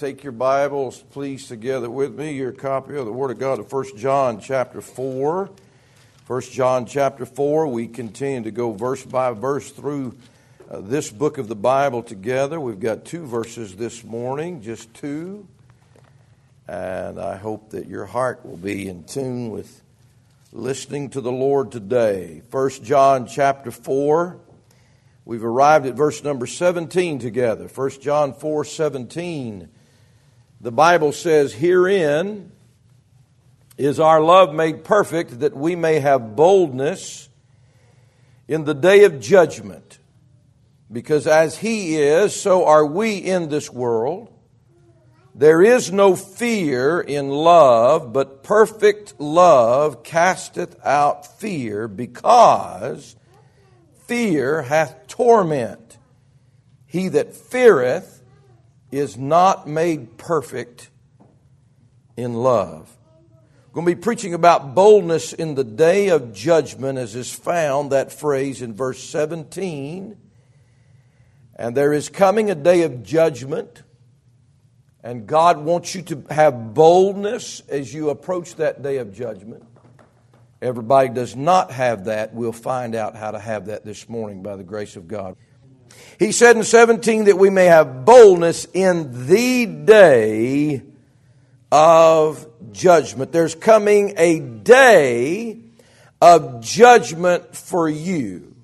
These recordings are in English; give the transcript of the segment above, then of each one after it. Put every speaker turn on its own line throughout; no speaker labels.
take your Bibles, please, together with me, your copy of the Word of God to 1 John chapter 4. 1 John chapter 4, we continue to go verse by verse through uh, this book of the Bible together. We've got two verses this morning, just two. And I hope that your heart will be in tune with listening to the Lord today. 1 John chapter 4. We've arrived at verse number 17 together. 1 John 4 17. The Bible says, Herein is our love made perfect, that we may have boldness in the day of judgment. Because as He is, so are we in this world. There is no fear in love, but perfect love casteth out fear, because fear hath torment. He that feareth is not made perfect in love. We're going to be preaching about boldness in the day of judgment, as is found that phrase in verse 17. And there is coming a day of judgment, and God wants you to have boldness as you approach that day of judgment. Everybody does not have that. We'll find out how to have that this morning by the grace of God. He said in 17 that we may have boldness in the day of judgment. There's coming a day of judgment for you.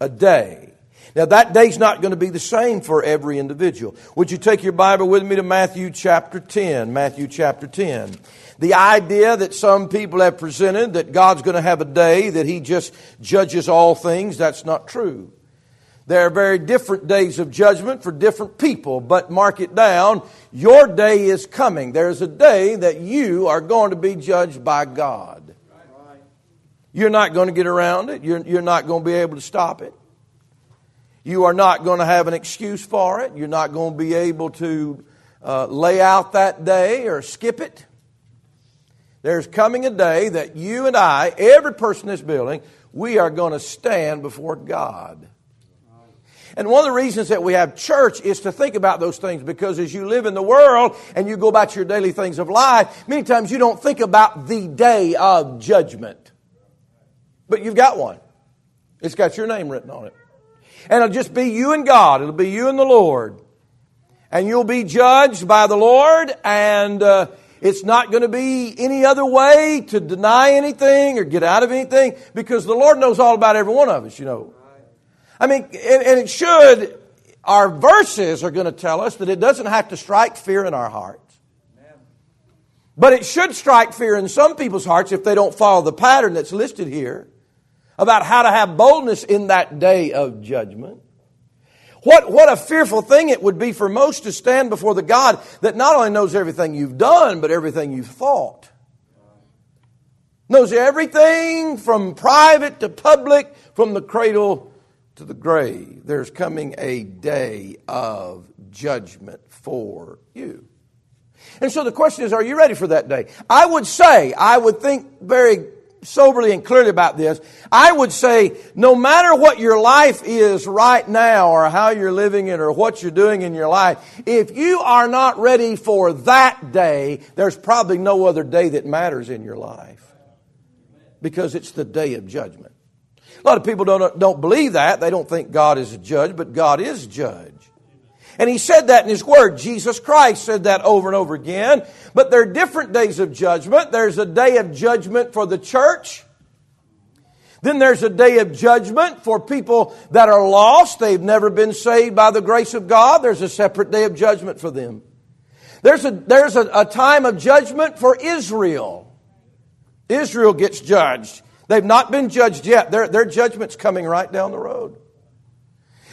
A day. Now that day's not going to be the same for every individual. Would you take your Bible with me to Matthew chapter 10? Matthew chapter 10. The idea that some people have presented that God's going to have a day that He just judges all things, that's not true. There are very different days of judgment for different people, but mark it down. Your day is coming. There's a day that you are going to be judged by God. You're not going to get around it. You're, you're not going to be able to stop it. You are not going to have an excuse for it. You're not going to be able to uh, lay out that day or skip it. There's coming a day that you and I, every person in this building, we are going to stand before God. And one of the reasons that we have church is to think about those things because as you live in the world and you go about your daily things of life, many times you don't think about the day of judgment. But you've got one. It's got your name written on it. And it'll just be you and God. It'll be you and the Lord. And you'll be judged by the Lord and uh, it's not going to be any other way to deny anything or get out of anything because the Lord knows all about every one of us, you know. I mean, and, and it should, our verses are going to tell us that it doesn't have to strike fear in our hearts. But it should strike fear in some people's hearts if they don't follow the pattern that's listed here about how to have boldness in that day of judgment. What, what a fearful thing it would be for most to stand before the God that not only knows everything you've done, but everything you've thought. Knows everything from private to public, from the cradle to the grave. There's coming a day of judgment for you. And so the question is, are you ready for that day? I would say, I would think very soberly and clearly about this, I would say no matter what your life is right now or how you're living it or what you're doing in your life, if you are not ready for that day, there's probably no other day that matters in your life. Because it's the day of judgment. A lot of people don't, don't believe that. They don't think God is a judge, but God is judge. And he said that in his word. Jesus Christ said that over and over again. But there are different days of judgment. There's a day of judgment for the church. Then there's a day of judgment for people that are lost. They've never been saved by the grace of God. There's a separate day of judgment for them. There's a, there's a, a time of judgment for Israel. Israel gets judged. They've not been judged yet. Their, their judgment's coming right down the road.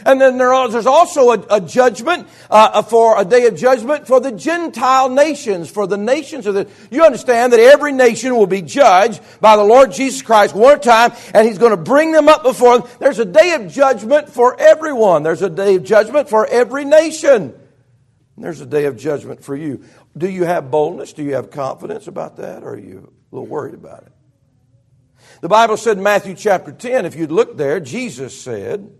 And then there's also a, a judgment uh, for a day of judgment for the Gentile nations, for the nations of the. You understand that every nation will be judged by the Lord Jesus Christ one time, and He's going to bring them up before them. There's a day of judgment for everyone. There's a day of judgment for every nation. There's a day of judgment for you. Do you have boldness? Do you have confidence about that? Or are you a little worried about it? The Bible said in Matthew chapter 10, if you'd look there, Jesus said,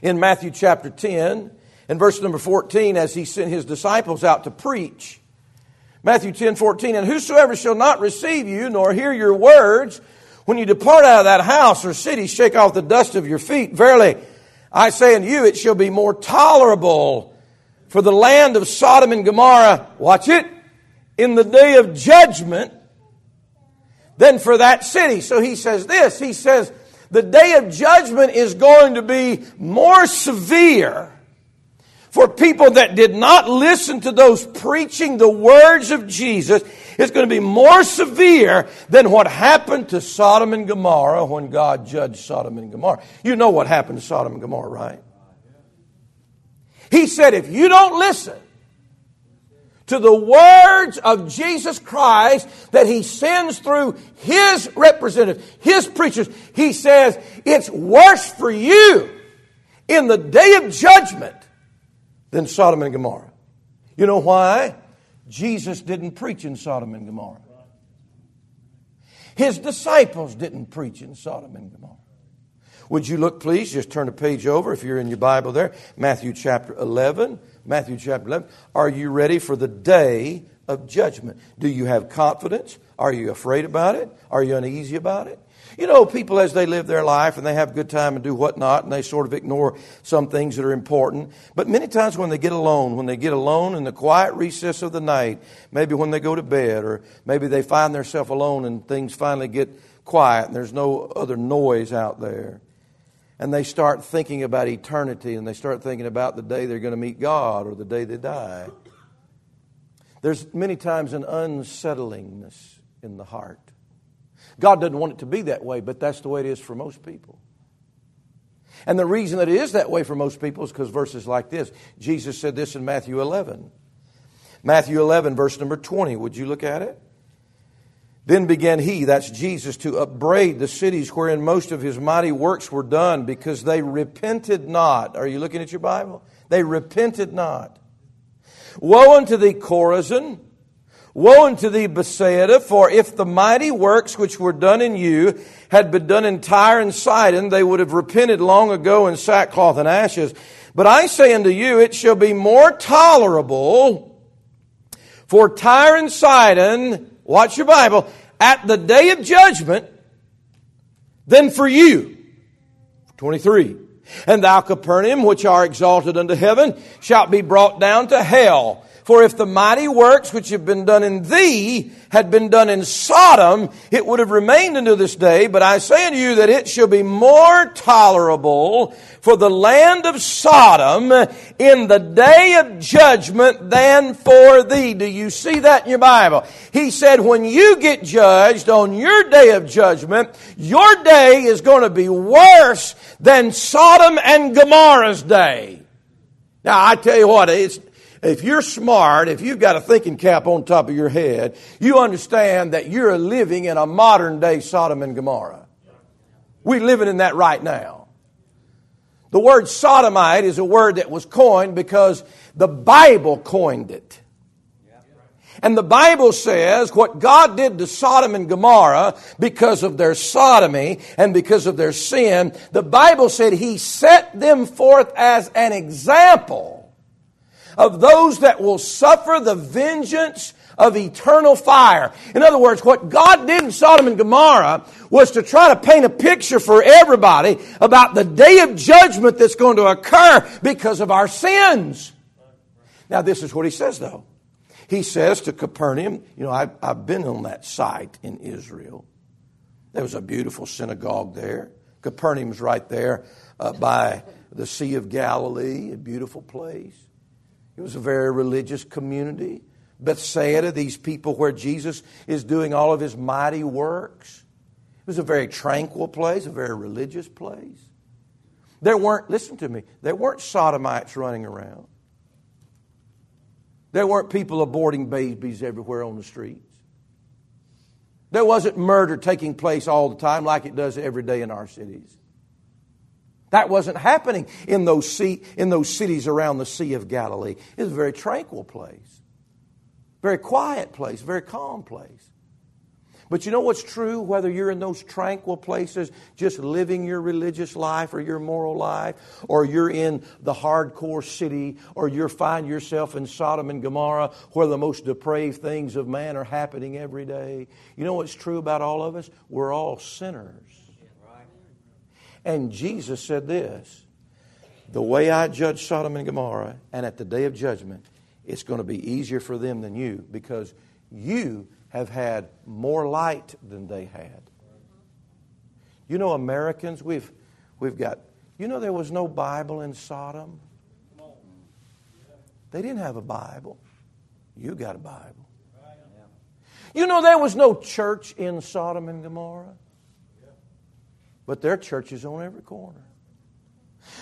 in Matthew chapter 10. In verse number 14, as he sent his disciples out to preach, Matthew 10 14, and whosoever shall not receive you nor hear your words, when you depart out of that house or city, shake off the dust of your feet. Verily, I say unto you, it shall be more tolerable for the land of Sodom and Gomorrah, watch it, in the day of judgment than for that city. So he says this, he says, the day of judgment is going to be more severe for people that did not listen to those preaching the words of Jesus is going to be more severe than what happened to Sodom and Gomorrah when God judged Sodom and Gomorrah. You know what happened to Sodom and Gomorrah, right? He said, if you don't listen to the words of Jesus Christ that he sends through his representatives, his preachers, he says, it's worse for you in the day of judgment than Sodom and Gomorrah. You know why? Jesus didn't preach in Sodom and Gomorrah. His disciples didn't preach in Sodom and Gomorrah. Would you look, please? Just turn a page over if you're in your Bible there. Matthew chapter 11. Matthew chapter 11. Are you ready for the day of judgment? Do you have confidence? Are you afraid about it? Are you uneasy about it? You know, people as they live their life and they have a good time and do whatnot, and they sort of ignore some things that are important. But many times when they get alone, when they get alone in the quiet recess of the night, maybe when they go to bed, or maybe they find themselves alone and things finally get quiet and there's no other noise out there. And they start thinking about eternity and they start thinking about the day they're going to meet God or the day they die. There's many times an unsettlingness in the heart. God doesn't want it to be that way, but that's the way it is for most people. And the reason that it is that way for most people is because verses like this. Jesus said this in Matthew 11. Matthew 11, verse number 20. Would you look at it? Then began he, that's Jesus, to upbraid the cities wherein most of his mighty works were done because they repented not. Are you looking at your Bible? They repented not. Woe unto thee, Chorazin! Woe unto thee, Bethsaida, for if the mighty works which were done in you had been done in Tyre and Sidon, they would have repented long ago in sackcloth and ashes. But I say unto you, it shall be more tolerable for Tyre and Sidon, watch your Bible, at the day of judgment than for you. 23. And thou, Capernaum, which are exalted unto heaven, shalt be brought down to hell. For if the mighty works which have been done in thee had been done in Sodom, it would have remained unto this day. But I say unto you that it shall be more tolerable for the land of Sodom in the day of judgment than for thee. Do you see that in your Bible? He said, when you get judged on your day of judgment, your day is going to be worse than Sodom and Gomorrah's day. Now, I tell you what, it's, if you're smart, if you've got a thinking cap on top of your head, you understand that you're living in a modern day Sodom and Gomorrah. We're living in that right now. The word sodomite is a word that was coined because the Bible coined it. And the Bible says what God did to Sodom and Gomorrah because of their sodomy and because of their sin, the Bible said He set them forth as an example of those that will suffer the vengeance of eternal fire. In other words, what God did in Sodom and Gomorrah was to try to paint a picture for everybody about the day of judgment that's going to occur because of our sins. Now, this is what he says, though. He says to Capernaum, you know, I've, I've been on that site in Israel. There was a beautiful synagogue there. Capernaum's right there uh, by the Sea of Galilee, a beautiful place. It was a very religious community. Bethsaida, these people where Jesus is doing all of his mighty works. It was a very tranquil place, a very religious place. There weren't, listen to me, there weren't sodomites running around. There weren't people aborting babies everywhere on the streets. There wasn't murder taking place all the time like it does every day in our cities. That wasn't happening in those, sea, in those cities around the Sea of Galilee. It was a very tranquil place, very quiet place, very calm place. But you know what's true? Whether you're in those tranquil places, just living your religious life or your moral life, or you're in the hardcore city, or you find yourself in Sodom and Gomorrah, where the most depraved things of man are happening every day. You know what's true about all of us? We're all sinners. And Jesus said this The way I judge Sodom and Gomorrah, and at the day of judgment, it's going to be easier for them than you because you have had more light than they had. You know, Americans, we've, we've got, you know, there was no Bible in Sodom? They didn't have a Bible. You got a Bible. You know, there was no church in Sodom and Gomorrah, but there are churches on every corner.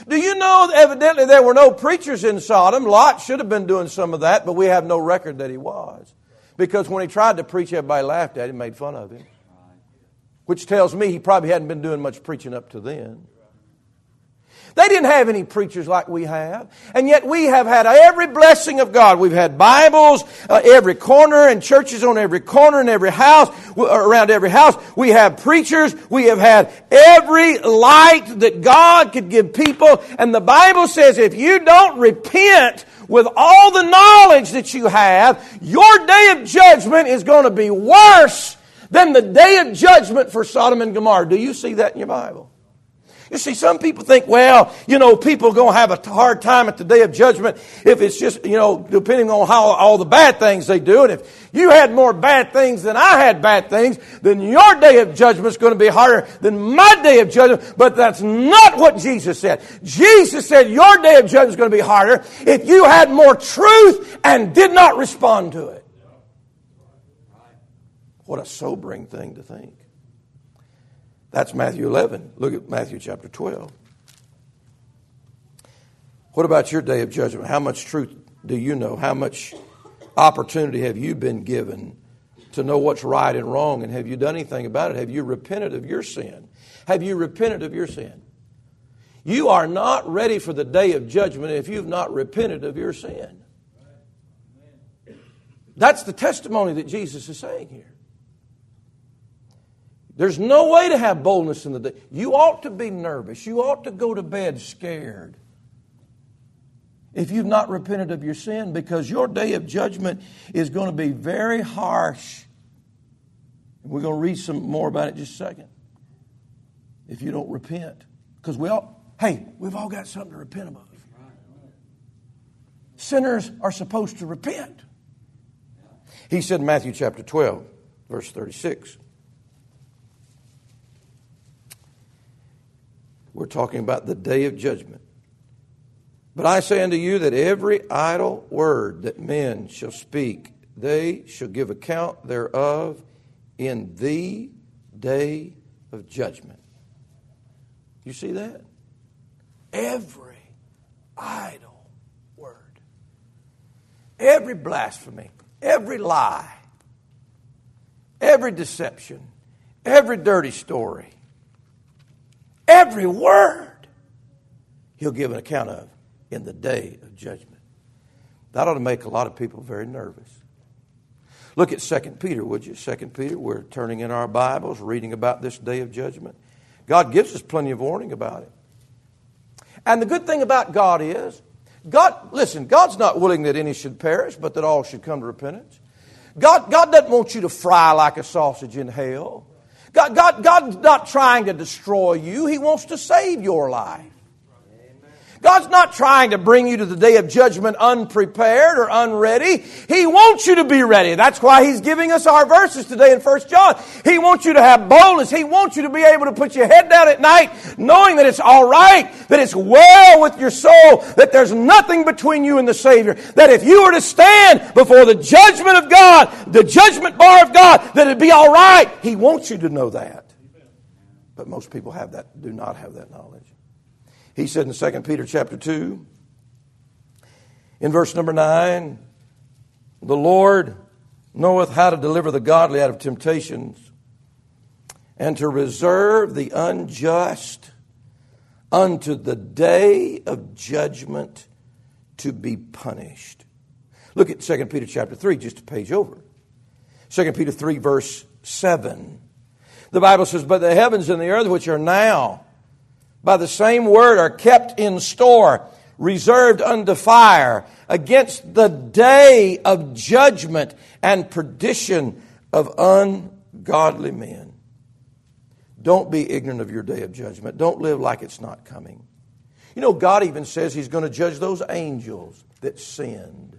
Do you know evidently there were no preachers in Sodom? Lot should have been doing some of that, but we have no record that he was. Because when he tried to preach, everybody laughed at him, made fun of him. Which tells me he probably hadn't been doing much preaching up to then. They didn't have any preachers like we have. And yet we have had every blessing of God. We've had Bibles uh, every corner and churches on every corner in every house, around every house. We have preachers. We have had every light that God could give people. And the Bible says if you don't repent with all the knowledge that you have, your day of judgment is going to be worse than the day of judgment for Sodom and Gomorrah. Do you see that in your Bible? You see, some people think, well, you know, people are going to have a hard time at the day of judgment if it's just, you know, depending on how all the bad things they do. And if you had more bad things than I had bad things, then your day of judgment is going to be harder than my day of judgment. But that's not what Jesus said. Jesus said your day of judgment is going to be harder if you had more truth and did not respond to it. What a sobering thing to think. That's Matthew 11. Look at Matthew chapter 12. What about your day of judgment? How much truth do you know? How much opportunity have you been given to know what's right and wrong? And have you done anything about it? Have you repented of your sin? Have you repented of your sin? You are not ready for the day of judgment if you've not repented of your sin. That's the testimony that Jesus is saying here. There's no way to have boldness in the day. You ought to be nervous. You ought to go to bed scared if you've not repented of your sin because your day of judgment is going to be very harsh. We're going to read some more about it in just a second. If you don't repent. Because we all, hey, we've all got something to repent of. Sinners are supposed to repent. He said in Matthew chapter 12, verse 36. We're talking about the day of judgment. But I say unto you that every idle word that men shall speak, they shall give account thereof in the day of judgment. You see that? Every idle word, every blasphemy, every lie, every deception, every dirty story, Every word he'll give an account of in the day of judgment. That ought to make a lot of people very nervous. Look at 2 Peter, would you? 2 Peter, we're turning in our Bibles, reading about this day of judgment. God gives us plenty of warning about it. And the good thing about God is, God, listen, God's not willing that any should perish, but that all should come to repentance. God, God doesn't want you to fry like a sausage in hell. God, God, God's not trying to destroy you, He wants to save your life. God's not trying to bring you to the day of judgment unprepared or unready. He wants you to be ready. That's why He's giving us our verses today in 1 John. He wants you to have boldness. He wants you to be able to put your head down at night knowing that it's all right, that it's well with your soul, that there's nothing between you and the Savior. That if you were to stand before the judgment of God, the judgment bar of God, that it'd be all right. He wants you to know that. But most people have that, do not have that knowledge. He said in 2 Peter chapter 2, in verse number 9, the Lord knoweth how to deliver the godly out of temptations and to reserve the unjust unto the day of judgment to be punished. Look at 2 Peter chapter 3, just a page over. 2 Peter 3, verse 7. The Bible says, But the heavens and the earth which are now, by the same word, are kept in store, reserved unto fire, against the day of judgment and perdition of ungodly men. Don't be ignorant of your day of judgment. Don't live like it's not coming. You know, God even says He's going to judge those angels that sinned.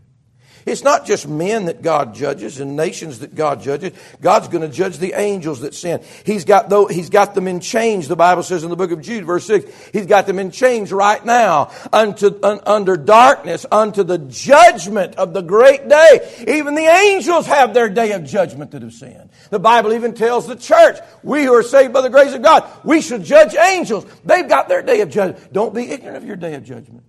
It's not just men that God judges and nations that God judges. God's going to judge the angels that sin. He's got, though, he's got them in chains, the Bible says in the book of Jude, verse 6. He's got them in chains right now unto, un, under darkness, unto the judgment of the great day. Even the angels have their day of judgment that have sinned. The Bible even tells the church, we who are saved by the grace of God, we should judge angels. They've got their day of judgment. Don't be ignorant of your day of judgment.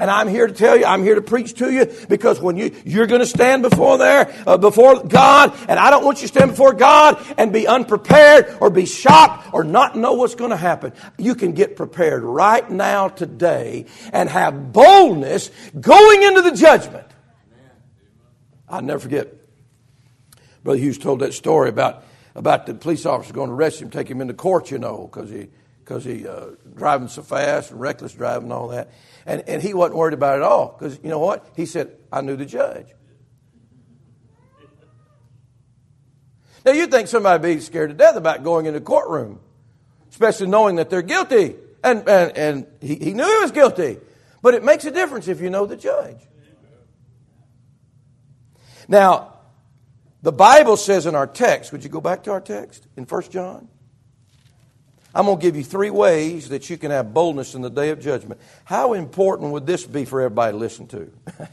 And I'm here to tell you, I'm here to preach to you because when you, you're going to stand before there, uh, before God, and I don't want you to stand before God and be unprepared or be shocked or not know what's going to happen. You can get prepared right now today and have boldness going into the judgment. I'll never forget. Brother Hughes told that story about, about the police officer going to arrest him, take him into court, you know, because he, because he uh, driving so fast and reckless driving and all that. And, and he wasn't worried about it at all because you know what? He said, I knew the judge. Now, you'd think somebody would be scared to death about going in the courtroom, especially knowing that they're guilty. And, and, and he, he knew he was guilty. But it makes a difference if you know the judge. Now, the Bible says in our text, would you go back to our text in 1 John? I'm going to give you three ways that you can have boldness in the day of judgment. How important would this be for everybody to listen to?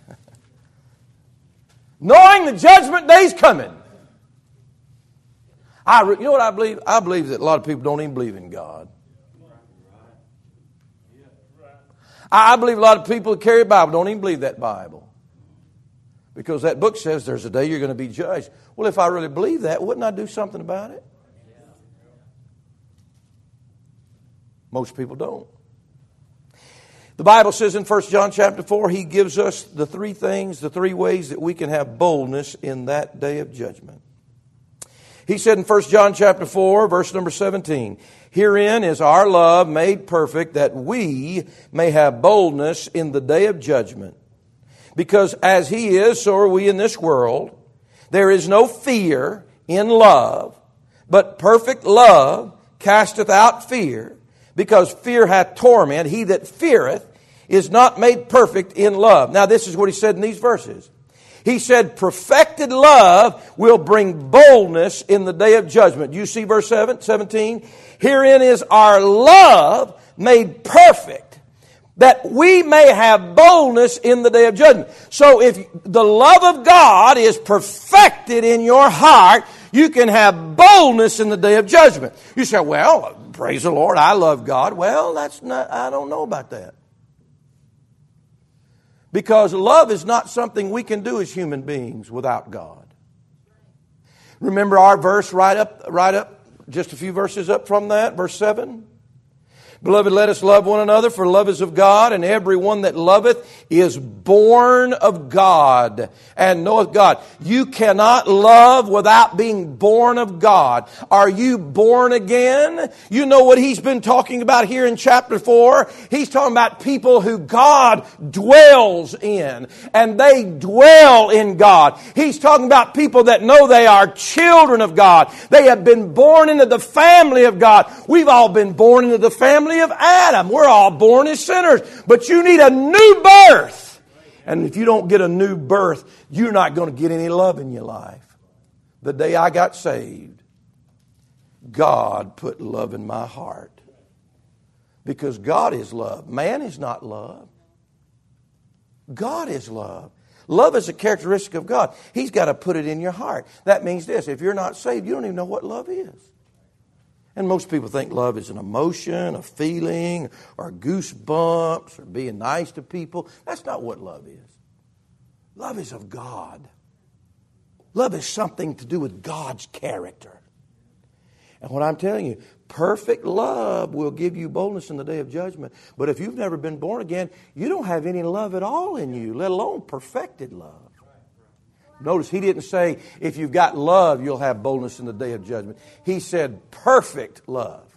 Knowing the judgment day's coming. I, you know what I believe? I believe that a lot of people don't even believe in God. I believe a lot of people that carry a Bible don't even believe that Bible. Because that book says there's a day you're going to be judged. Well, if I really believe that, wouldn't I do something about it? Most people don't. The Bible says in 1 John chapter 4, he gives us the three things, the three ways that we can have boldness in that day of judgment. He said in 1 John chapter 4, verse number 17, Herein is our love made perfect that we may have boldness in the day of judgment. Because as he is, so are we in this world. There is no fear in love, but perfect love casteth out fear because fear hath torment. He that feareth is not made perfect in love. Now, this is what he said in these verses. He said, perfected love will bring boldness in the day of judgment. You see verse 7, 17? Herein is our love made perfect that we may have boldness in the day of judgment. So if the love of God is perfected in your heart, you can have boldness in the day of judgment. You say, well, praise the Lord, I love God. Well, that's not, I don't know about that. Because love is not something we can do as human beings without God. Remember our verse right up, right up, just a few verses up from that, verse 7? Beloved, let us love one another, for love is of God, and everyone that loveth is born of God and knoweth God. You cannot love without being born of God. Are you born again? You know what he's been talking about here in chapter 4? He's talking about people who God dwells in, and they dwell in God. He's talking about people that know they are children of God. They have been born into the family of God. We've all been born into the family family of Adam. We're all born as sinners, but you need a new birth. And if you don't get a new birth, you're not going to get any love in your life. The day I got saved, God put love in my heart. Because God is love. Man is not love. God is love. Love is a characteristic of God. He's got to put it in your heart. That means this if you're not saved, you don't even know what love is. And most people think love is an emotion, a feeling, or goosebumps, or being nice to people. That's not what love is. Love is of God. Love is something to do with God's character. And what I'm telling you, perfect love will give you boldness in the day of judgment. But if you've never been born again, you don't have any love at all in you, let alone perfected love. Notice he didn't say, if you've got love, you'll have boldness in the day of judgment. He said, perfect love.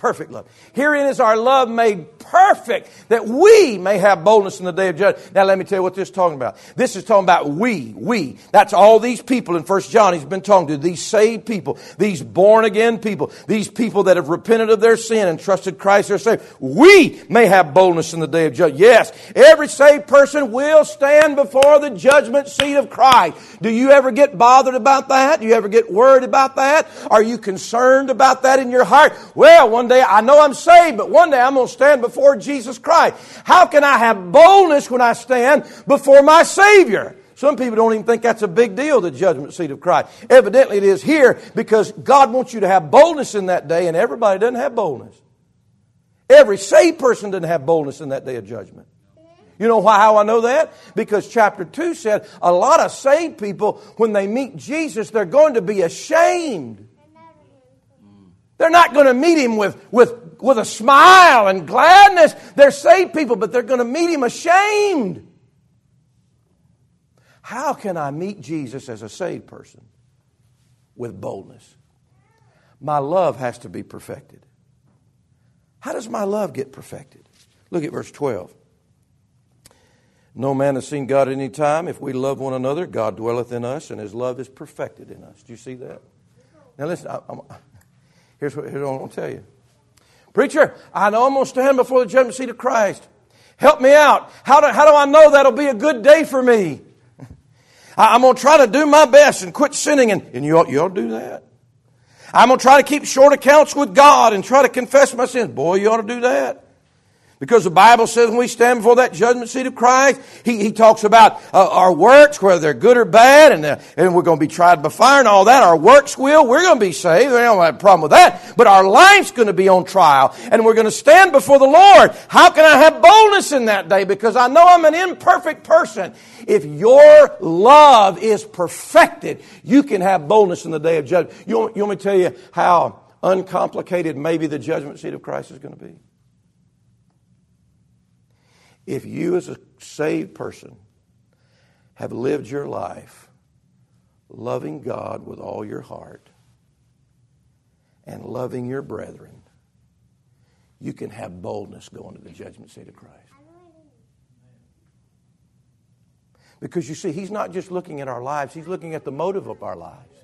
Perfect love. Herein is our love made perfect that we may have boldness in the day of judgment. Now let me tell you what this is talking about. This is talking about we, we. That's all these people in First John he's been talking to. These saved people, these born again people, these people that have repented of their sin and trusted Christ their Savior. We may have boldness in the day of judgment. Yes, every saved person will stand before the judgment seat of Christ. Do you ever get bothered about that? Do you ever get worried about that? Are you concerned about that in your heart? Well, one day I know I'm saved, but one day I'm going to stand before Jesus Christ. How can I have boldness when I stand before my Savior? Some people don't even think that's a big deal, the judgment seat of Christ. Evidently it is here because God wants you to have boldness in that day, and everybody doesn't have boldness. Every saved person doesn't have boldness in that day of judgment. You know why, how I know that? Because chapter 2 said a lot of saved people, when they meet Jesus, they're going to be ashamed. They're not going to meet him with, with, with a smile and gladness. They're saved people, but they're going to meet him ashamed. How can I meet Jesus as a saved person? With boldness. My love has to be perfected. How does my love get perfected? Look at verse 12. No man has seen God at any time. If we love one another, God dwelleth in us, and his love is perfected in us. Do you see that? Now, listen, I, Here's what, here's what I'm going to tell you. Preacher, I know I'm going to stand before the judgment seat of Christ. Help me out. How do, how do I know that'll be a good day for me? I, am going to try to do my best and quit sinning, and, and you, you ought to do that. I'm going to try to keep short accounts with God and try to confess my sins. Boy, you ought to do that. Because the Bible says when we stand before that judgment seat of Christ, He, he talks about uh, our works, whether they're good or bad, and, uh, and we're going to be tried by fire and all that. Our works will, we're going to be saved. We don't have a problem with that. But our life's going to be on trial, and we're going to stand before the Lord. How can I have boldness in that day? Because I know I'm an imperfect person. If your love is perfected, you can have boldness in the day of judgment. You want, you want me to tell you how uncomplicated maybe the judgment seat of Christ is going to be? If you, as a saved person, have lived your life loving God with all your heart and loving your brethren, you can have boldness going to the judgment seat of Christ. Because you see, He's not just looking at our lives, He's looking at the motive of our lives.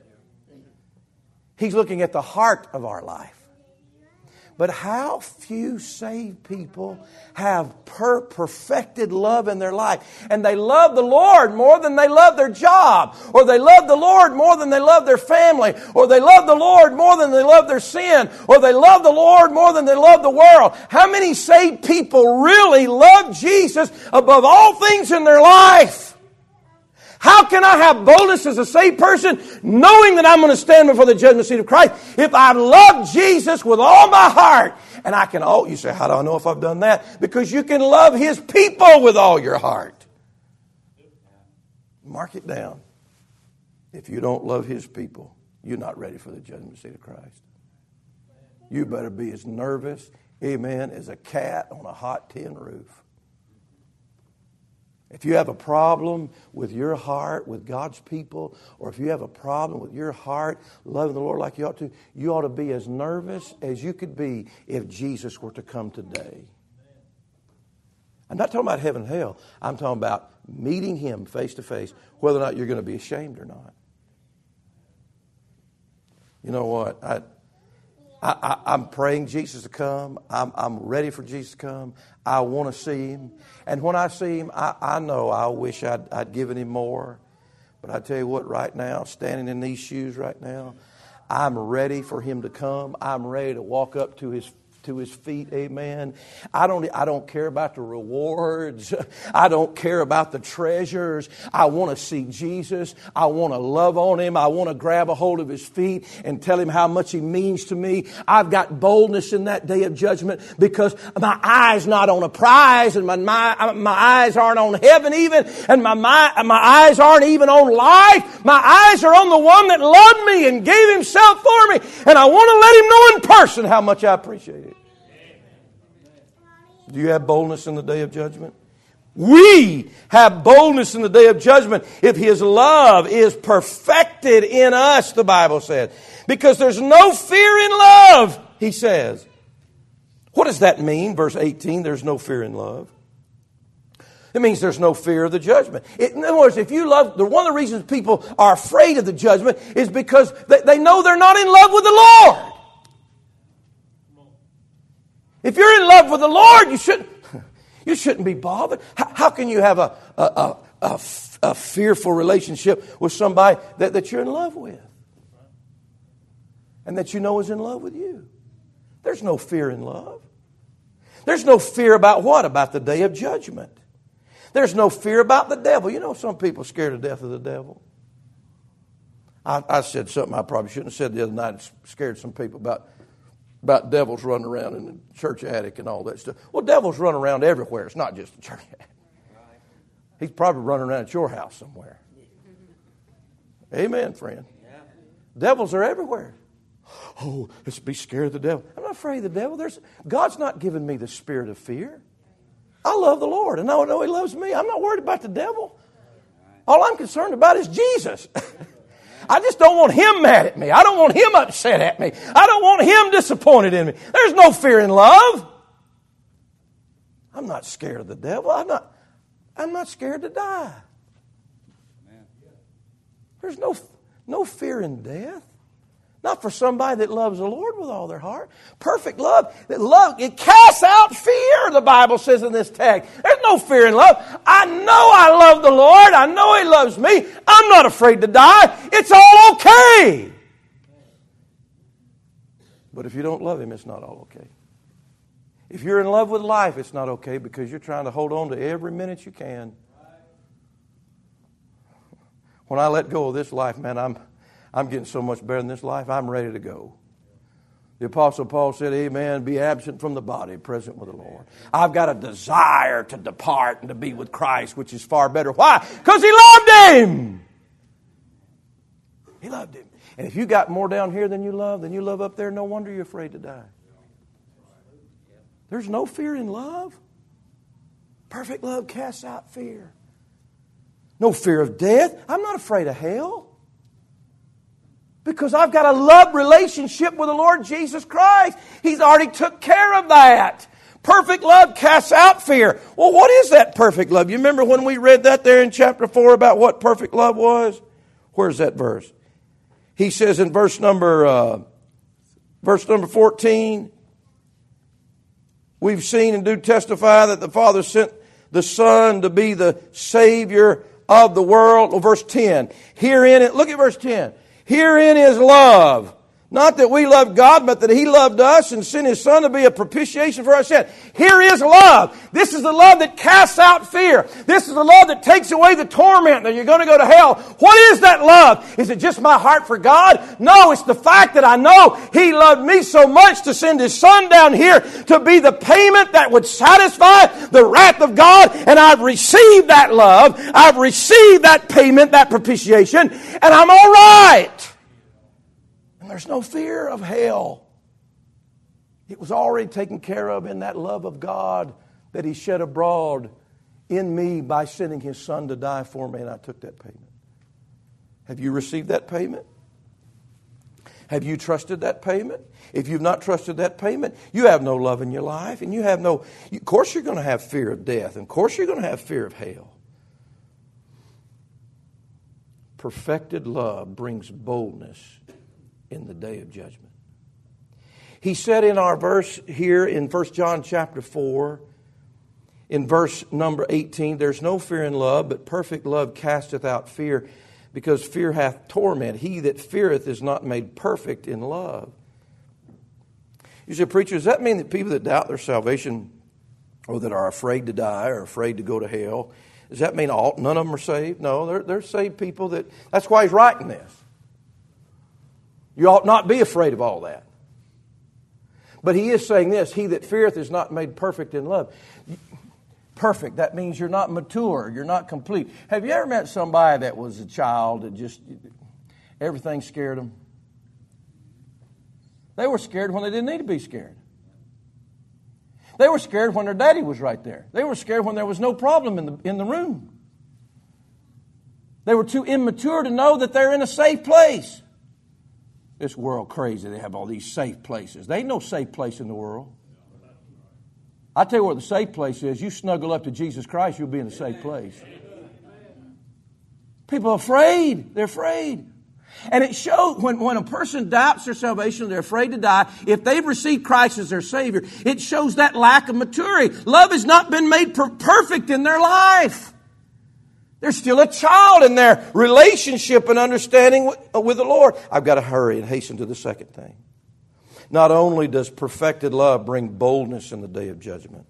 He's looking at the heart of our life. But how few saved people have per- perfected love in their life. And they love the Lord more than they love their job. Or they love the Lord more than they love their family. Or they love the Lord more than they love their sin. Or they love the Lord more than they love the world. How many saved people really love Jesus above all things in their life? How can I have boldness as a saved person knowing that I'm going to stand before the judgment seat of Christ if I love Jesus with all my heart? And I can, oh, you say, how do I know if I've done that? Because you can love His people with all your heart. Mark it down. If you don't love His people, you're not ready for the judgment seat of Christ. You better be as nervous, amen, as a cat on a hot tin roof. If you have a problem with your heart, with God's people, or if you have a problem with your heart loving the Lord like you ought to, you ought to be as nervous as you could be if Jesus were to come today. I'm not talking about heaven and hell. I'm talking about meeting Him face to face, whether or not you're going to be ashamed or not. You know what? I, I, am praying Jesus to come. I'm, I'm ready for Jesus to come. I want to see him. And when I see him, I, I know I wish I'd, I'd given him more. But I tell you what, right now, standing in these shoes right now, I'm ready for him to come. I'm ready to walk up to his to his feet. Amen. I don't, I don't care about the rewards. I don't care about the treasures. I want to see Jesus. I want to love on him. I want to grab a hold of his feet and tell him how much he means to me. I've got boldness in that day of judgment because my eyes not on a prize and my, my, my eyes aren't on heaven even and my, my, my eyes aren't even on life. My eyes are on the one that loved me and gave himself for me. And I want to let him know in person how much I appreciate it. Do you have boldness in the day of judgment? We have boldness in the day of judgment if His love is perfected in us, the Bible says. Because there's no fear in love, He says. What does that mean? Verse 18, there's no fear in love. It means there's no fear of the judgment. It, in other words, if you love, one of the reasons people are afraid of the judgment is because they, they know they're not in love with the Lord. If you're in love with the Lord, you shouldn't, you shouldn't be bothered. How, how can you have a, a, a, a, a fearful relationship with somebody that, that you're in love with? And that you know is in love with you? There's no fear in love. There's no fear about what? About the day of judgment. There's no fear about the devil. You know, some people are scared to death of the devil. I, I said something I probably shouldn't have said the other night. It scared some people about about devils running around in the church attic and all that stuff. Well, devils run around everywhere. It's not just the church attic. He's probably running around at your house somewhere. Amen, friend. Devils are everywhere. Oh, let's be scared of the devil. I'm not afraid of the devil. There's, God's not given me the spirit of fear. I love the Lord, and I know He loves me. I'm not worried about the devil. All I'm concerned about is Jesus. I just don't want him mad at me. I don't want him upset at me. I don't want him disappointed in me. There's no fear in love. I'm not scared of the devil. I'm not, I'm not scared to die. There's no, no fear in death. Not for somebody that loves the Lord with all their heart. Perfect love. That love, it casts out fear, the Bible says in this text. There's no fear in love. I know I love the Lord. I know He loves me. I'm not afraid to die. It's all okay. But if you don't love Him, it's not all okay. If you're in love with life, it's not okay because you're trying to hold on to every minute you can. When I let go of this life, man, I'm I'm getting so much better in this life, I'm ready to go. The Apostle Paul said, Amen, be absent from the body, present with the Lord. I've got a desire to depart and to be with Christ, which is far better. Why? Because He loved Him. He loved Him. And if you got more down here than you love, than you love up there, no wonder you're afraid to die. There's no fear in love. Perfect love casts out fear. No fear of death. I'm not afraid of hell. Because I've got a love relationship with the Lord Jesus Christ. He's already took care of that. Perfect love casts out fear. Well, what is that perfect love? You remember when we read that there in chapter 4 about what perfect love was? Where's that verse? He says in verse number uh, verse number 14, we've seen and do testify that the Father sent the Son to be the Savior of the world. Well, verse 10. Herein, it, look at verse 10. Herein is love. Not that we loved God, but that He loved us and sent His Son to be a propitiation for our sin. Here is love. This is the love that casts out fear. This is the love that takes away the torment that you're going to go to hell. What is that love? Is it just my heart for God? No, it's the fact that I know He loved me so much to send His Son down here to be the payment that would satisfy the wrath of God. And I've received that love. I've received that payment, that propitiation, and I'm all right. And there's no fear of hell. It was already taken care of in that love of God that He shed abroad in me by sending His Son to die for me, and I took that payment. Have you received that payment? Have you trusted that payment? If you've not trusted that payment, you have no love in your life, and you have no. Of course, you're going to have fear of death, and of course, you're going to have fear of hell. Perfected love brings boldness in the day of judgment. He said in our verse here in 1 John chapter 4, in verse number 18, there's no fear in love, but perfect love casteth out fear, because fear hath torment. He that feareth is not made perfect in love. You say, preacher, does that mean that people that doubt their salvation or that are afraid to die or afraid to go to hell, does that mean all, none of them are saved? No, they're, they're saved people that, that's why he's writing this. You ought not be afraid of all that. But he is saying this He that feareth is not made perfect in love. Perfect, that means you're not mature, you're not complete. Have you ever met somebody that was a child that just everything scared them? They were scared when they didn't need to be scared. They were scared when their daddy was right there. They were scared when there was no problem in the, in the room. They were too immature to know that they're in a safe place. This world crazy. They have all these safe places. There ain't no safe place in the world. I tell you what the safe place is. You snuggle up to Jesus Christ, you'll be in a safe place. People are afraid. They're afraid. And it shows when, when a person doubts their salvation, they're afraid to die. If they've received Christ as their Savior, it shows that lack of maturity. Love has not been made per- perfect in their life. They're still a child in their relationship and understanding with, uh, with the Lord. I've got to hurry and hasten to the second thing. Not only does perfected love bring boldness in the day of judgment,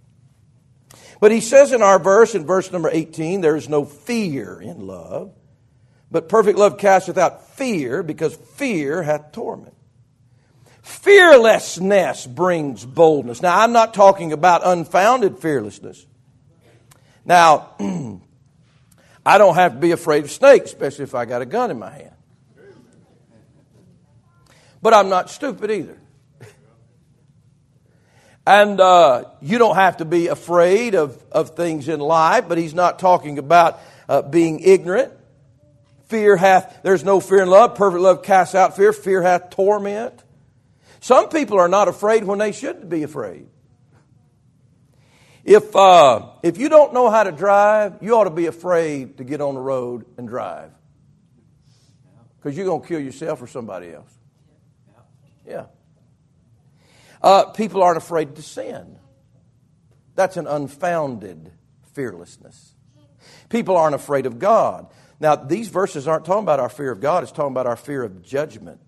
but he says in our verse, in verse number 18, there is no fear in love. But perfect love casteth out fear, because fear hath torment. Fearlessness brings boldness. Now, I'm not talking about unfounded fearlessness. Now, I don't have to be afraid of snakes, especially if I got a gun in my hand. But I'm not stupid either. And uh, you don't have to be afraid of, of things in life, but he's not talking about uh, being ignorant. Fear hath, there's no fear in love. Perfect love casts out fear. Fear hath torment. Some people are not afraid when they should be afraid. If, uh, if you don't know how to drive, you ought to be afraid to get on the road and drive. Because you're going to kill yourself or somebody else. Yeah. Uh, people aren't afraid to sin. That's an unfounded fearlessness. People aren't afraid of God. Now, these verses aren't talking about our fear of God, it's talking about our fear of judgment,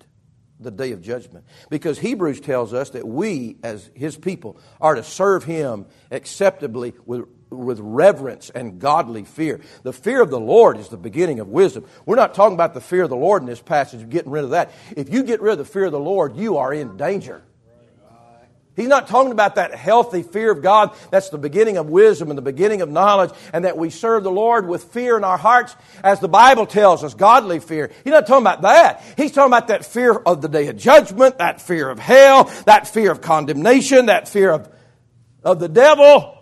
the day of judgment. Because Hebrews tells us that we, as His people, are to serve Him acceptably with, with reverence and godly fear. The fear of the Lord is the beginning of wisdom. We're not talking about the fear of the Lord in this passage, getting rid of that. If you get rid of the fear of the Lord, you are in danger. He's not talking about that healthy fear of God. That's the beginning of wisdom and the beginning of knowledge, and that we serve the Lord with fear in our hearts, as the Bible tells us, godly fear. He's not talking about that. He's talking about that fear of the day of judgment, that fear of hell, that fear of condemnation, that fear of, of the devil,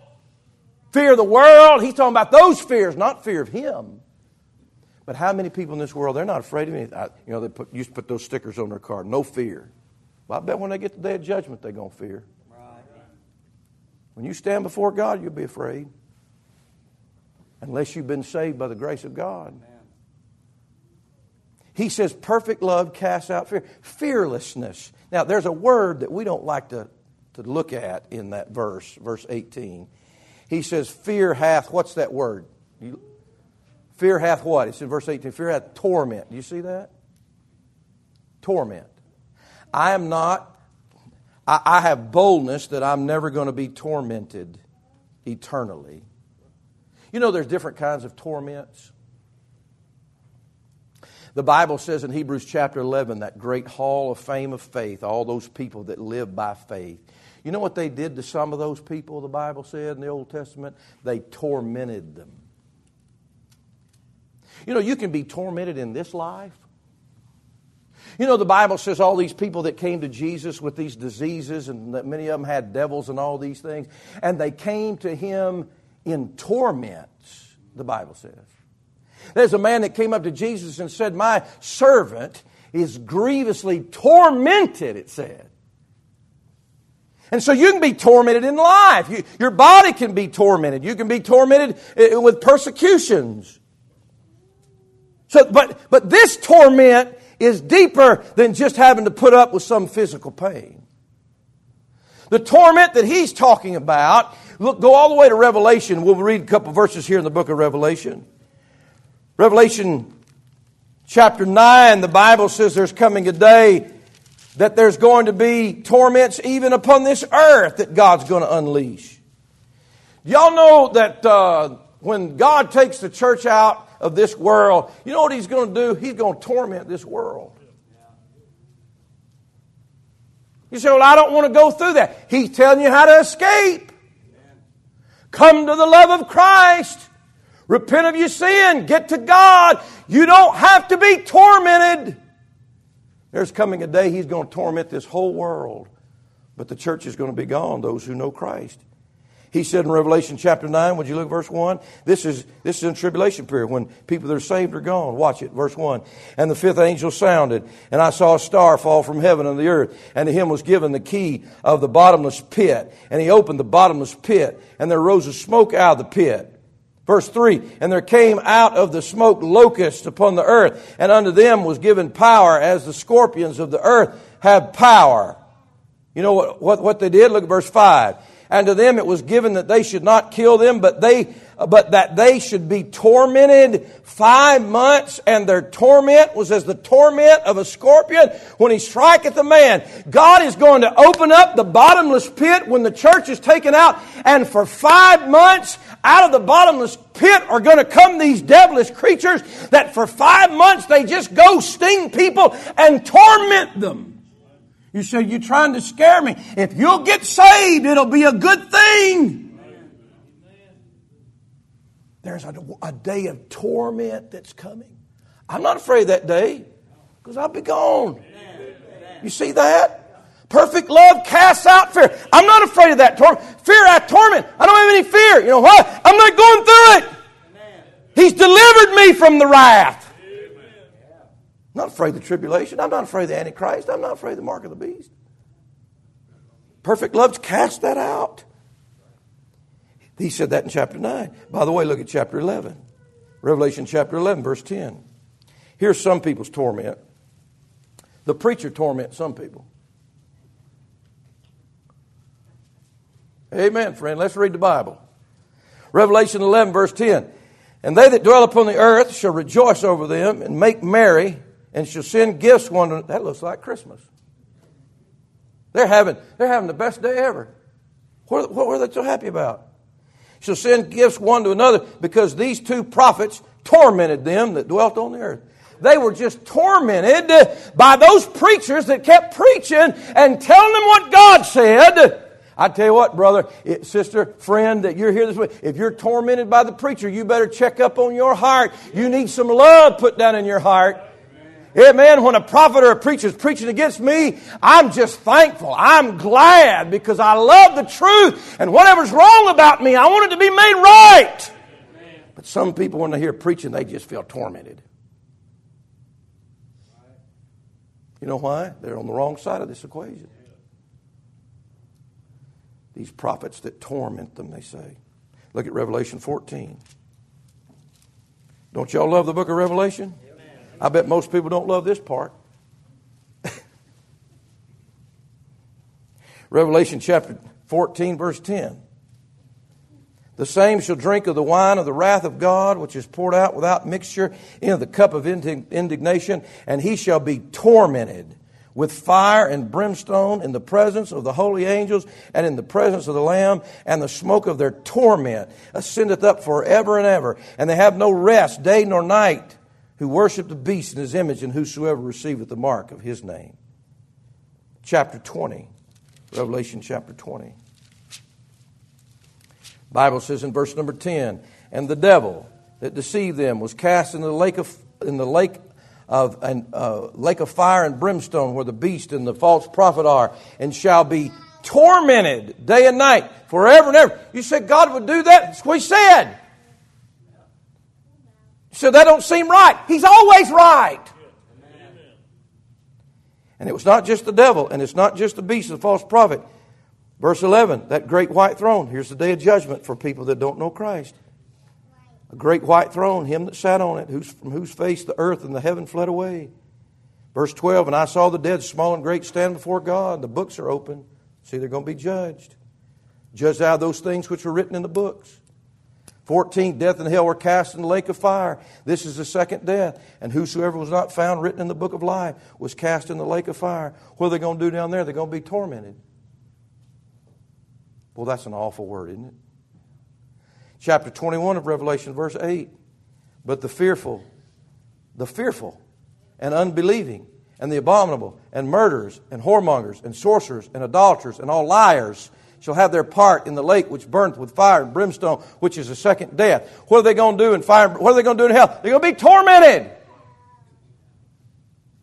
fear of the world. He's talking about those fears, not fear of Him. But how many people in this world, they're not afraid of anything? You know, they put, used to put those stickers on their car, no fear. Well, I bet when they get the day of judgment, they're going to fear. When you stand before God, you'll be afraid. Unless you've been saved by the grace of God. He says, perfect love casts out fear. Fearlessness. Now, there's a word that we don't like to, to look at in that verse, verse 18. He says, fear hath, what's that word? You, fear hath what? It's in verse 18. Fear hath torment. Do you see that? Torment. I am not, I, I have boldness that I'm never going to be tormented eternally. You know, there's different kinds of torments. The Bible says in Hebrews chapter 11, that great hall of fame of faith, all those people that live by faith. You know what they did to some of those people, the Bible said in the Old Testament? They tormented them. You know, you can be tormented in this life. You know, the Bible says all these people that came to Jesus with these diseases, and that many of them had devils and all these things, and they came to him in torments, the Bible says. There's a man that came up to Jesus and said, My servant is grievously tormented, it said. And so you can be tormented in life. You, your body can be tormented. You can be tormented eh, with persecutions. So, but, but this torment is deeper than just having to put up with some physical pain. The torment that he's talking about, look, go all the way to Revelation. We'll read a couple verses here in the book of Revelation. Revelation chapter 9, the Bible says there's coming a day that there's going to be torments even upon this earth that God's going to unleash. Y'all know that uh, when God takes the church out of this world, you know what he's going to do? He's going to torment this world. You say, Well, I don't want to go through that. He's telling you how to escape. Come to the love of Christ. Repent of your sin. Get to God. You don't have to be tormented. There's coming a day He's going to torment this whole world. But the church is going to be gone, those who know Christ. He said in Revelation chapter 9, would you look verse 1? This is, this is in tribulation period when people that are saved are gone. Watch it, verse 1. And the fifth angel sounded, and I saw a star fall from heaven on the earth, and to him was given the key of the bottomless pit. And he opened the bottomless pit, and there rose a smoke out of the pit. Verse 3 And there came out of the smoke locusts upon the earth, and unto them was given power as the scorpions of the earth have power. You know what, what, what they did? Look at verse 5 and to them it was given that they should not kill them, but they, but that they should be tormented five months, and their torment was as the torment of a scorpion when he striketh a man. God is going to open up the bottomless pit when the church is taken out, and for five months, out of the bottomless pit are going to come these devilish creatures that for five months they just go sting people and torment them. You say, You're trying to scare me. If you'll get saved, it'll be a good thing. There's a, a day of torment that's coming. I'm not afraid of that day because I'll be gone. You see that? Perfect love casts out fear. I'm not afraid of that torment. Fear, that torment. I don't have any fear. You know what? I'm not going through it. He's delivered me from the wrath. I'm not afraid of the tribulation. I'm not afraid of the Antichrist. I'm not afraid of the mark of the beast. Perfect love cast that out. He said that in chapter 9. By the way, look at chapter 11. Revelation chapter 11, verse 10. Here's some people's torment. The preacher torments some people. Amen, friend. Let's read the Bible. Revelation 11, verse 10. And they that dwell upon the earth shall rejoice over them and make merry and shall send gifts one to that looks like Christmas. They're having, they're having the best day ever. What, what were they so happy about? Shall send gifts one to another because these two prophets tormented them that dwelt on the earth. They were just tormented by those preachers that kept preaching and telling them what God said. I tell you what, brother, sister, friend, that you're here this week. If you're tormented by the preacher, you better check up on your heart. You need some love put down in your heart. Amen. When a prophet or a preacher is preaching against me, I'm just thankful. I'm glad because I love the truth. And whatever's wrong about me, I want it to be made right. But some people, when they hear preaching, they just feel tormented. You know why? They're on the wrong side of this equation. These prophets that torment them, they say. Look at Revelation 14. Don't y'all love the book of Revelation? I bet most people don't love this part. Revelation chapter 14, verse 10. The same shall drink of the wine of the wrath of God, which is poured out without mixture into the cup of indignation, and he shall be tormented with fire and brimstone in the presence of the holy angels and in the presence of the Lamb, and the smoke of their torment ascendeth up forever and ever. And they have no rest day nor night who worship the beast in his image, and whosoever receiveth the mark of his name. Chapter 20, Revelation chapter 20. Bible says in verse number 10, and the devil that deceived them was cast into the lake of in the lake of and uh, lake of fire and brimstone where the beast and the false prophet are and shall be tormented day and night forever and ever. You said God would do that? That's what he said. So that don't seem right. He's always right. And it was not just the devil, and it's not just the beast, the false prophet. Verse 11, that great white throne. Here's the day of judgment for people that don't know Christ. A great white throne, him that sat on it, whose, from whose face the earth and the heaven fled away. Verse 12, and I saw the dead, small and great, stand before God. The books are open. See, they're going to be judged. Judged out of those things which were written in the books. 14, death and hell were cast in the lake of fire. This is the second death. And whosoever was not found written in the book of life was cast in the lake of fire. What are they going to do down there? They're going to be tormented. Well, that's an awful word, isn't it? Chapter 21 of Revelation, verse 8. But the fearful, the fearful, and unbelieving, and the abominable, and murderers, and whoremongers, and sorcerers, and idolaters, and all liars shall have their part in the lake which burneth with fire and brimstone, which is the second death. What are they going to do in fire? What are they going to do in hell? They're going to be tormented.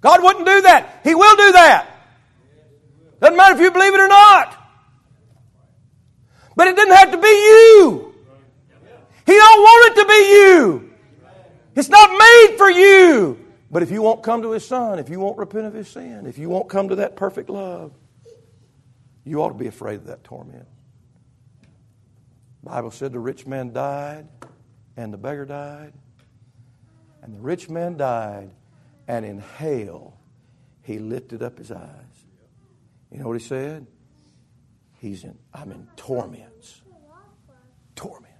God wouldn't do that. He will do that. Doesn't matter if you believe it or not. But it didn't have to be you. He don't want it to be you. It's not made for you. But if you won't come to His Son, if you won't repent of His sin, if you won't come to that perfect love, you ought to be afraid of that torment. The Bible said the rich man died and the beggar died. And the rich man died, and in hell he lifted up his eyes. You know what he said? He's in, I'm in torments. Torments.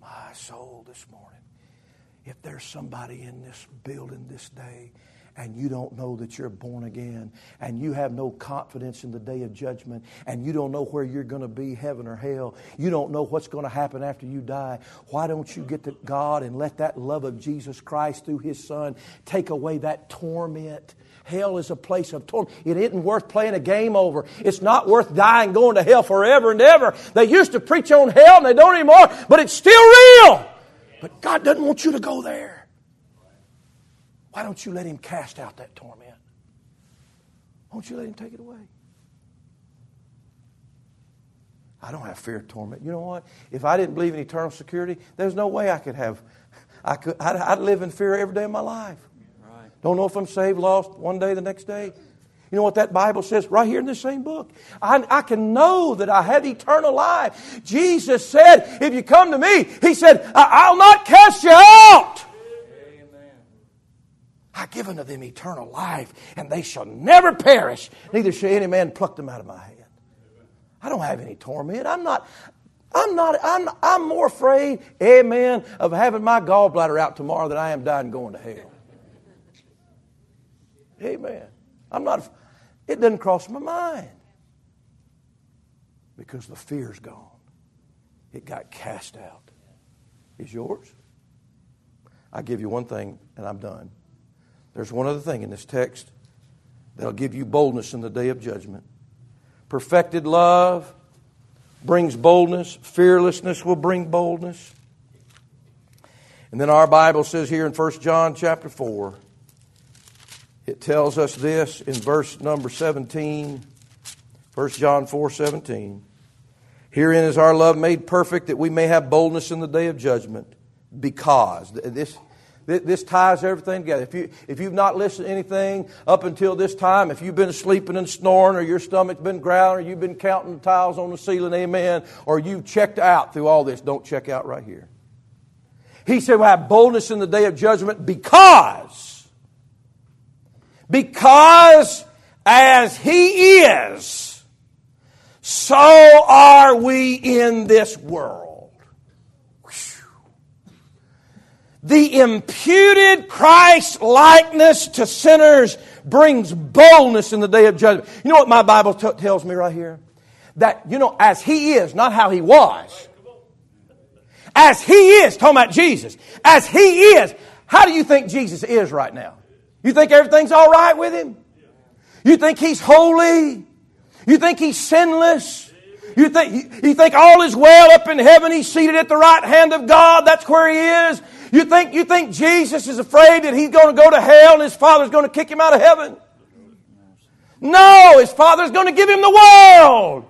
My soul this morning. If there's somebody in this building this day and you don't know that you're born again, and you have no confidence in the day of judgment, and you don't know where you're going to be, heaven or hell, you don't know what's going to happen after you die, why don't you get to God and let that love of Jesus Christ through His Son take away that torment? Hell is a place of torment. It isn't worth playing a game over. It's not worth dying, going to hell forever and ever. They used to preach on hell and they don't anymore, but it's still real. But God doesn't want you to go there. Why don't you let him cast out that torment? Won't you let him take it away? I don't have fear of torment. You know what? If I didn't believe in eternal security, there's no way I could have. I could. I'd, I'd live in fear every day of my life. Right. Don't know if I'm saved, lost one day, the next day. You know what that Bible says right here in this same book? I, I, can know that I have eternal life. Jesus said, if you come to me, He said, I'll not cast you out. I give unto them eternal life, and they shall never perish, neither shall any man pluck them out of my hand. I don't have any torment. I'm not, I'm not, I'm, I'm more afraid, amen, of having my gallbladder out tomorrow than I am dying going to hell. Amen. I'm not, it doesn't cross my mind because the fear's gone. It got cast out. Is yours? I give you one thing and I'm done. There's one other thing in this text that'll give you boldness in the day of judgment. Perfected love brings boldness, fearlessness will bring boldness. And then our Bible says here in 1 John chapter 4, it tells us this in verse number 17, 1 John 4 17. Herein is our love made perfect that we may have boldness in the day of judgment. Because this this ties everything together. If, you, if you've not listened to anything up until this time, if you've been sleeping and snoring, or your stomach's been growling, or you've been counting the tiles on the ceiling, amen, or you've checked out through all this, don't check out right here. He said, We'll have boldness in the day of judgment because, because as He is, so are we in this world. The imputed Christ likeness to sinners brings boldness in the day of judgment. You know what my Bible t- tells me right here? That, you know, as He is, not how He was. As He is, talking about Jesus. As He is, how do you think Jesus is right now? You think everything's all right with Him? You think He's holy? You think He's sinless? You think, you think all is well up in heaven? He's seated at the right hand of God. That's where He is. You think, you think Jesus is afraid that he's going to go to hell and his father's going to kick him out of heaven? No, his father's going to give him the world.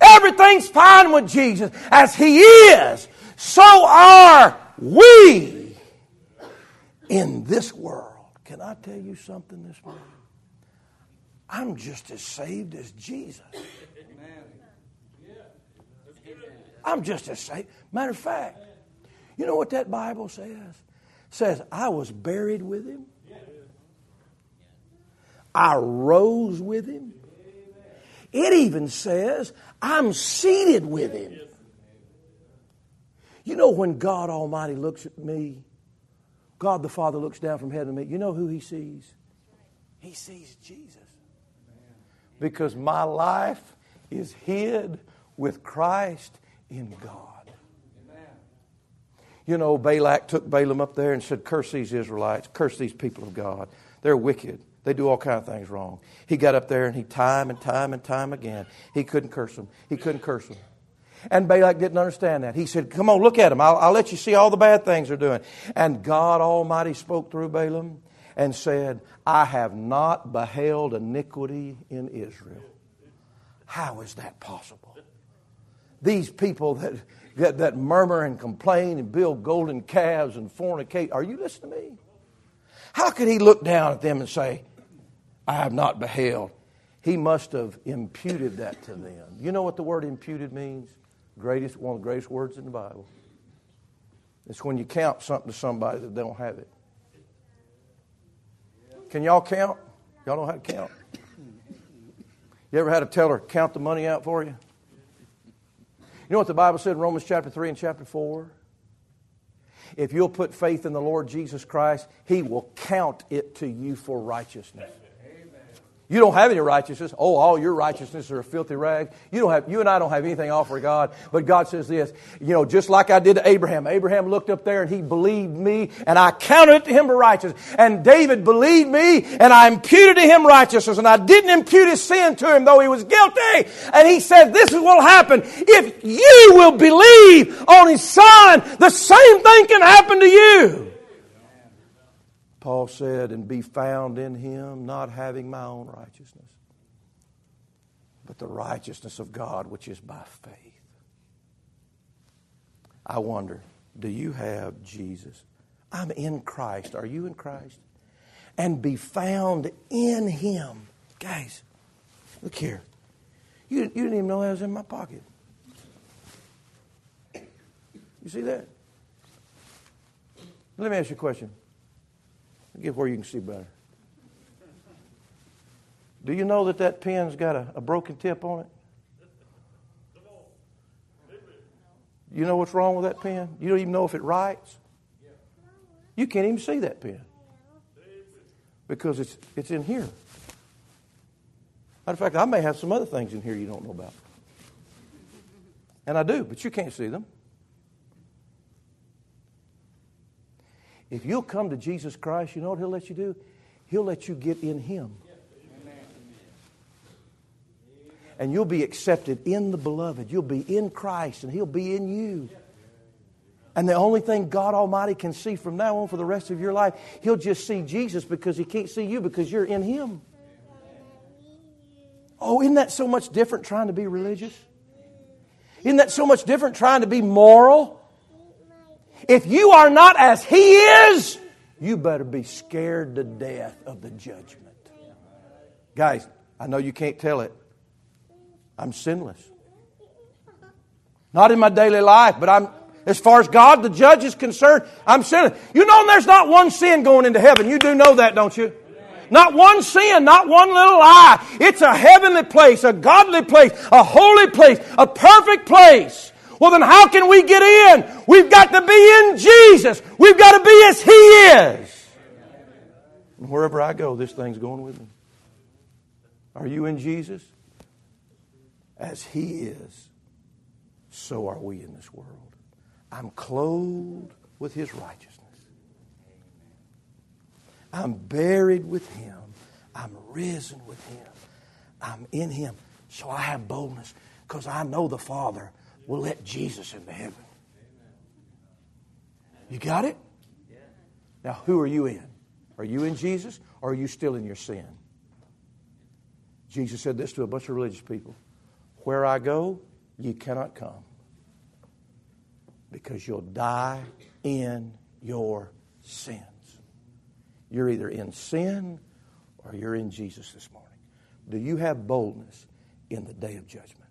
Everything's fine with Jesus. As he is, so are we in this world. Can I tell you something this morning? I'm just as saved as Jesus. I'm just as saved. Matter of fact, you know what that Bible says? It says, I was buried with him. I rose with him. It even says, I'm seated with him. You know, when God Almighty looks at me, God the Father looks down from heaven at me, you know who he sees? He sees Jesus. Because my life is hid with Christ in God. You know, Balak took Balaam up there and said, Curse these Israelites, curse these people of God. They're wicked. They do all kind of things wrong. He got up there and he time and time and time again, he couldn't curse them. He couldn't curse them. And Balak didn't understand that. He said, Come on, look at them. I'll, I'll let you see all the bad things they're doing. And God Almighty spoke through Balaam and said, I have not beheld iniquity in Israel. How is that possible? these people that, that, that murmur and complain and build golden calves and fornicate. Are you listening to me? How could he look down at them and say, I have not beheld? He must have imputed that to them. You know what the word imputed means? Greatest, one of the greatest words in the Bible. It's when you count something to somebody that they don't have it. Can y'all count? Y'all know how to count? You ever had a teller count the money out for you? You know what the Bible said in Romans chapter 3 and chapter 4? If you'll put faith in the Lord Jesus Christ, He will count it to you for righteousness. You don't have any righteousness. Oh, all your righteousness are a filthy rag. You don't have, you and I don't have anything offered God. But God says this, you know, just like I did to Abraham. Abraham looked up there and he believed me and I counted it to him righteousness. And David believed me and I imputed to him righteousness and I didn't impute his sin to him though he was guilty. And he said, this is what will happen. If you will believe on his son, the same thing can happen to you. Paul said, and be found in him, not having my own righteousness, but the righteousness of God, which is by faith. I wonder, do you have Jesus? I'm in Christ. Are you in Christ? And be found in him. Guys, look here. You, you didn't even know that was in my pocket. You see that? Let me ask you a question. Get where you can see better. Do you know that that pen's got a, a broken tip on it? You know what's wrong with that pen? You don't even know if it writes. You can't even see that pen because it's, it's in here. Matter of fact, I may have some other things in here you don't know about. And I do, but you can't see them. If you'll come to Jesus Christ, you know what He'll let you do? He'll let you get in Him. And you'll be accepted in the beloved. You'll be in Christ, and He'll be in you. And the only thing God Almighty can see from now on for the rest of your life, He'll just see Jesus because He can't see you because you're in Him. Oh, isn't that so much different trying to be religious? Isn't that so much different trying to be moral? If you are not as He is, you better be scared to death of the judgment. Guys, I know you can't tell it. I'm sinless. Not in my daily life, but I'm, as far as God, the judge, is concerned, I'm sinless. You know there's not one sin going into heaven. You do know that, don't you? Not one sin, not one little lie. It's a heavenly place, a godly place, a holy place, a perfect place. Well, then how can we get in? We've got to be in Jesus. We've got to be as He is. And wherever I go, this thing's going with me. Are you in Jesus? As He is, so are we in this world. I'm clothed with His righteousness. I'm buried with Him. I'm risen with Him. I'm in Him. So I have boldness because I know the Father will let Jesus into heaven. You got it? Now, who are you in? Are you in Jesus or are you still in your sin? Jesus said this to a bunch of religious people Where I go, you cannot come because you'll die in your sins. You're either in sin or you're in Jesus this morning. Do you have boldness in the day of judgment?